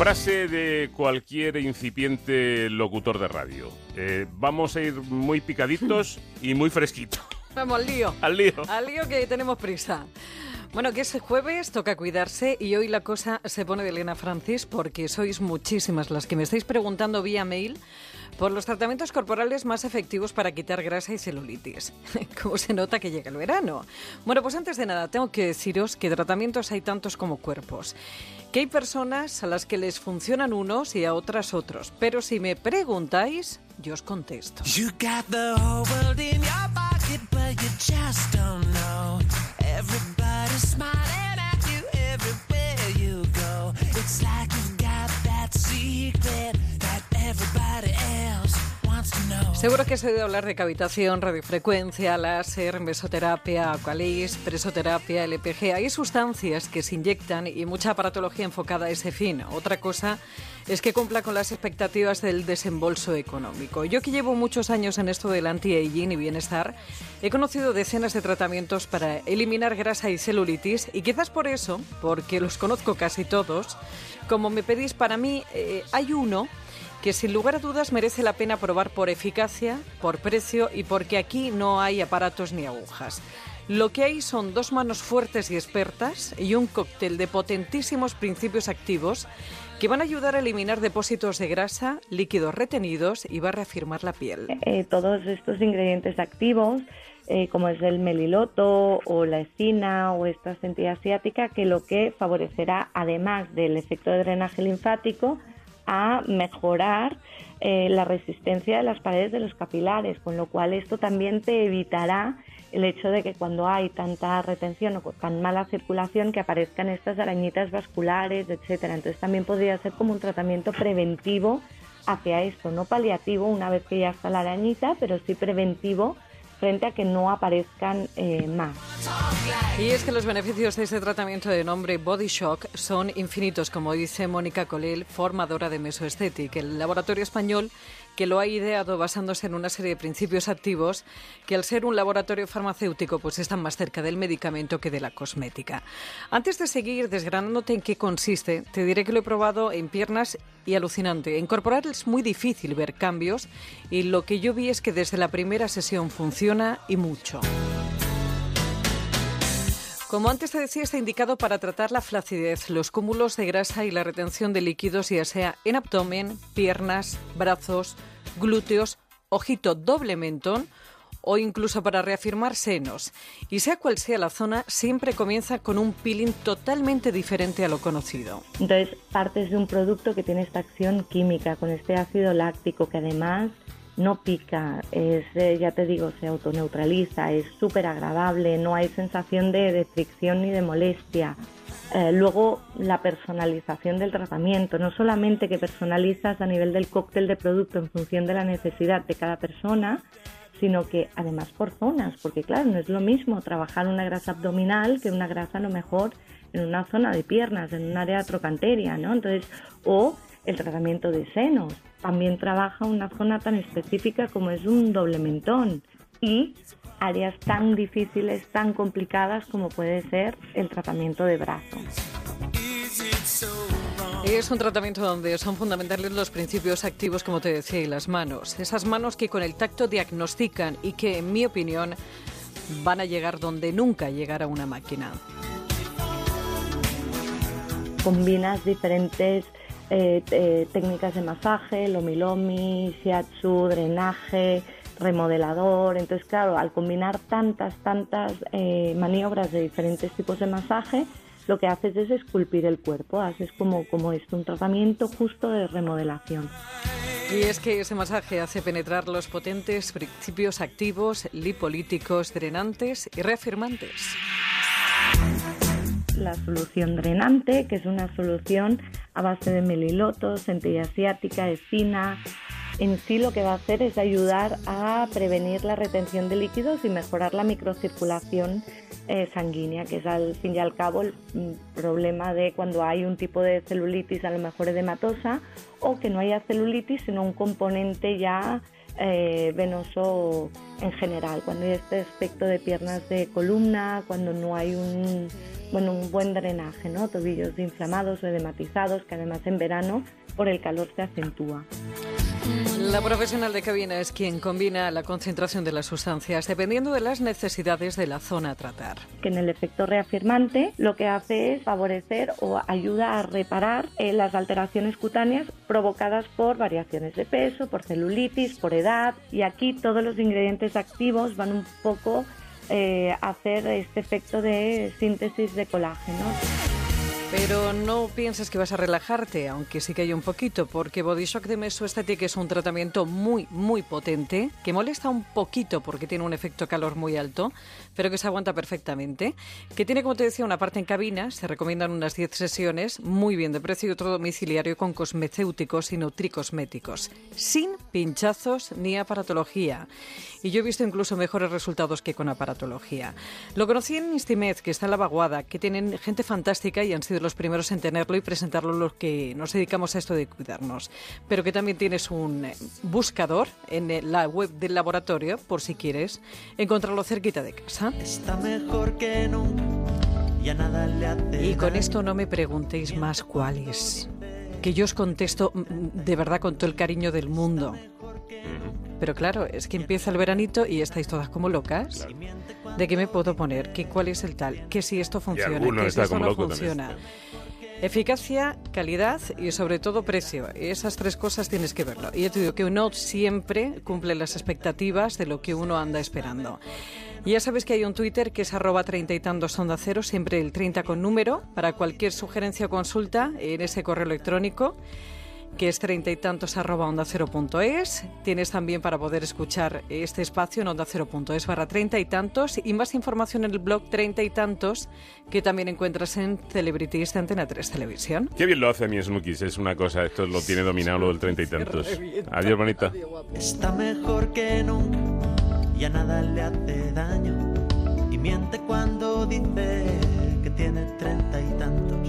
Frase de cualquier incipiente locutor de radio. Eh, vamos a ir muy picaditos y muy fresquitos. Vamos al lío. Al lío. Al lío que tenemos prisa. Bueno, que es jueves, toca cuidarse y hoy la cosa se pone de Elena Francis porque sois muchísimas las que me estáis preguntando vía mail por los tratamientos corporales más efectivos para quitar grasa y celulitis. ¿Cómo se nota que llega el verano? Bueno, pues antes de nada, tengo que deciros que tratamientos hay tantos como cuerpos. Que hay personas a las que les funcionan unos y a otras otros. Pero si me preguntáis, yo os contesto. you just don't know. Everybody's smiling. Seguro que has oído hablar de cavitación, radiofrecuencia, láser, mesoterapia, acualis, presoterapia, LPG. Hay sustancias que se inyectan y mucha aparatología enfocada a ese fin. Otra cosa es que cumpla con las expectativas del desembolso económico. Yo que llevo muchos años en esto del anti-aging y bienestar, he conocido decenas de tratamientos para eliminar grasa y celulitis y quizás por eso, porque los conozco casi todos, como me pedís para mí, eh, hay uno que sin lugar a dudas merece la pena probar por eficacia, por precio y porque aquí no hay aparatos ni agujas. Lo que hay son dos manos fuertes y expertas y un cóctel de potentísimos principios activos que van a ayudar a eliminar depósitos de grasa, líquidos retenidos y va a reafirmar la piel. Eh, todos estos ingredientes activos, eh, como es el meliloto o la escina o esta centella asiática, que lo que favorecerá, además del efecto de drenaje linfático, a mejorar eh, la resistencia de las paredes de los capilares, con lo cual esto también te evitará el hecho de que cuando hay tanta retención o tan mala circulación que aparezcan estas arañitas vasculares, etcétera. Entonces también podría ser como un tratamiento preventivo hacia esto, no paliativo una vez que ya está la arañita, pero sí preventivo frente a que no aparezcan eh, más. Y es que los beneficios de este tratamiento de nombre Body Shock son infinitos, como dice Mónica Colel, formadora de Mesoesthetic, el laboratorio español que lo ha ideado basándose en una serie de principios activos que al ser un laboratorio farmacéutico pues están más cerca del medicamento que de la cosmética. Antes de seguir desgranándote en qué consiste, te diré que lo he probado en piernas y alucinante. Incorporar es muy difícil ver cambios y lo que yo vi es que desde la primera sesión funciona y mucho. Como antes te decía, está indicado para tratar la flacidez, los cúmulos de grasa y la retención de líquidos, ya sea en abdomen, piernas, brazos, glúteos, ojito doble mentón o incluso para reafirmar senos. Y sea cual sea la zona, siempre comienza con un peeling totalmente diferente a lo conocido. Entonces, partes de un producto que tiene esta acción química con este ácido láctico que además no pica, es, eh, ya te digo, se autoneutraliza, es súper agradable, no hay sensación de, fricción ni de molestia. Eh, luego, la personalización del tratamiento, no solamente que personalizas a nivel del cóctel de producto en función de la necesidad de cada persona, sino que además por zonas, porque claro, no es lo mismo trabajar una grasa abdominal que una grasa a lo mejor en una zona de piernas, en un área trocanteria, ¿no? Entonces, o el tratamiento de senos. También trabaja una zona tan específica como es un doble mentón y áreas tan difíciles, tan complicadas como puede ser el tratamiento de brazo. Es un tratamiento donde son fundamentales los principios activos, como te decía, y las manos. Esas manos que con el tacto diagnostican y que, en mi opinión, van a llegar donde nunca llegará una máquina. Combinas diferentes eh, eh, técnicas de masaje, lomi lomi, shiatsu, drenaje, remodelador. Entonces, claro, al combinar tantas, tantas eh, maniobras de diferentes tipos de masaje, lo que haces es esculpir el cuerpo, haces como, como esto, un tratamiento justo de remodelación. Y es que ese masaje hace penetrar los potentes principios activos, lipolíticos, drenantes y reafirmantes la solución drenante, que es una solución a base de meliloto, centella asiática, espina, en sí lo que va a hacer es ayudar a prevenir la retención de líquidos y mejorar la microcirculación eh, sanguínea, que es al fin y al cabo el mm, problema de cuando hay un tipo de celulitis a lo mejor edematosa o que no haya celulitis sino un componente ya eh, venoso en general, cuando hay este aspecto de piernas de columna, cuando no hay un, bueno, un buen drenaje, ¿no? tobillos inflamados o edematizados, que además en verano por el calor se acentúa. La profesional de cabina es quien combina la concentración de las sustancias dependiendo de las necesidades de la zona a tratar. Que en el efecto reafirmante lo que hace es favorecer o ayuda a reparar eh, las alteraciones cutáneas provocadas por variaciones de peso, por celulitis, por edad y aquí todos los ingredientes activos van un poco eh, a hacer este efecto de síntesis de colágeno. Pero no pienses que vas a relajarte, aunque sí que hay un poquito, porque Body Shock de Mesoesthetic es un tratamiento muy, muy potente, que molesta un poquito porque tiene un efecto calor muy alto, pero que se aguanta perfectamente, que tiene, como te decía, una parte en cabina, se recomiendan unas 10 sesiones, muy bien de precio y otro domiciliario con cosmecéuticos y nutricosméticos, sin pinchazos ni aparatología. Y yo he visto incluso mejores resultados que con aparatología. Lo conocí en Instimed, que está en la vaguada, que tienen gente fantástica y han sido los primeros en tenerlo y presentarlo los que nos dedicamos a esto de cuidarnos. Pero que también tienes un eh, buscador en eh, la web del laboratorio, por si quieres encontrarlo cerquita de casa. Está mejor que nunca. nada le hace y con esto no me preguntéis más cuáles. Que yo os contesto mm, de verdad con todo el cariño del mundo. Pero claro, es que empieza el veranito y estáis todas como locas. ¿De qué me puedo poner? ¿Qué, ¿Cuál es el tal? ¿Qué si esto funciona? ¿Qué si esto no funciona? Eficacia, calidad y sobre todo precio. Esas tres cosas tienes que verlo. Y yo te digo que uno siempre cumple las expectativas de lo que uno anda esperando. Y ya sabes que hay un Twitter que es arroba treinta y tantos onda cero, siempre el 30 con número, para cualquier sugerencia o consulta en ese correo electrónico que es treinta y tantos arroba onda cero punto es. Tienes también para poder escuchar este espacio en onda cero punto es barra treinta y tantos y más información en el blog treinta y tantos que también encuentras en Celebrities de Antena 3 Televisión. Qué bien lo hace mi Smokies, es una cosa, esto lo tiene dominado lo del treinta y tantos. Adiós, bonita. Está mejor que nunca, ya nada le hace daño y miente cuando dice que tiene treinta y tantos.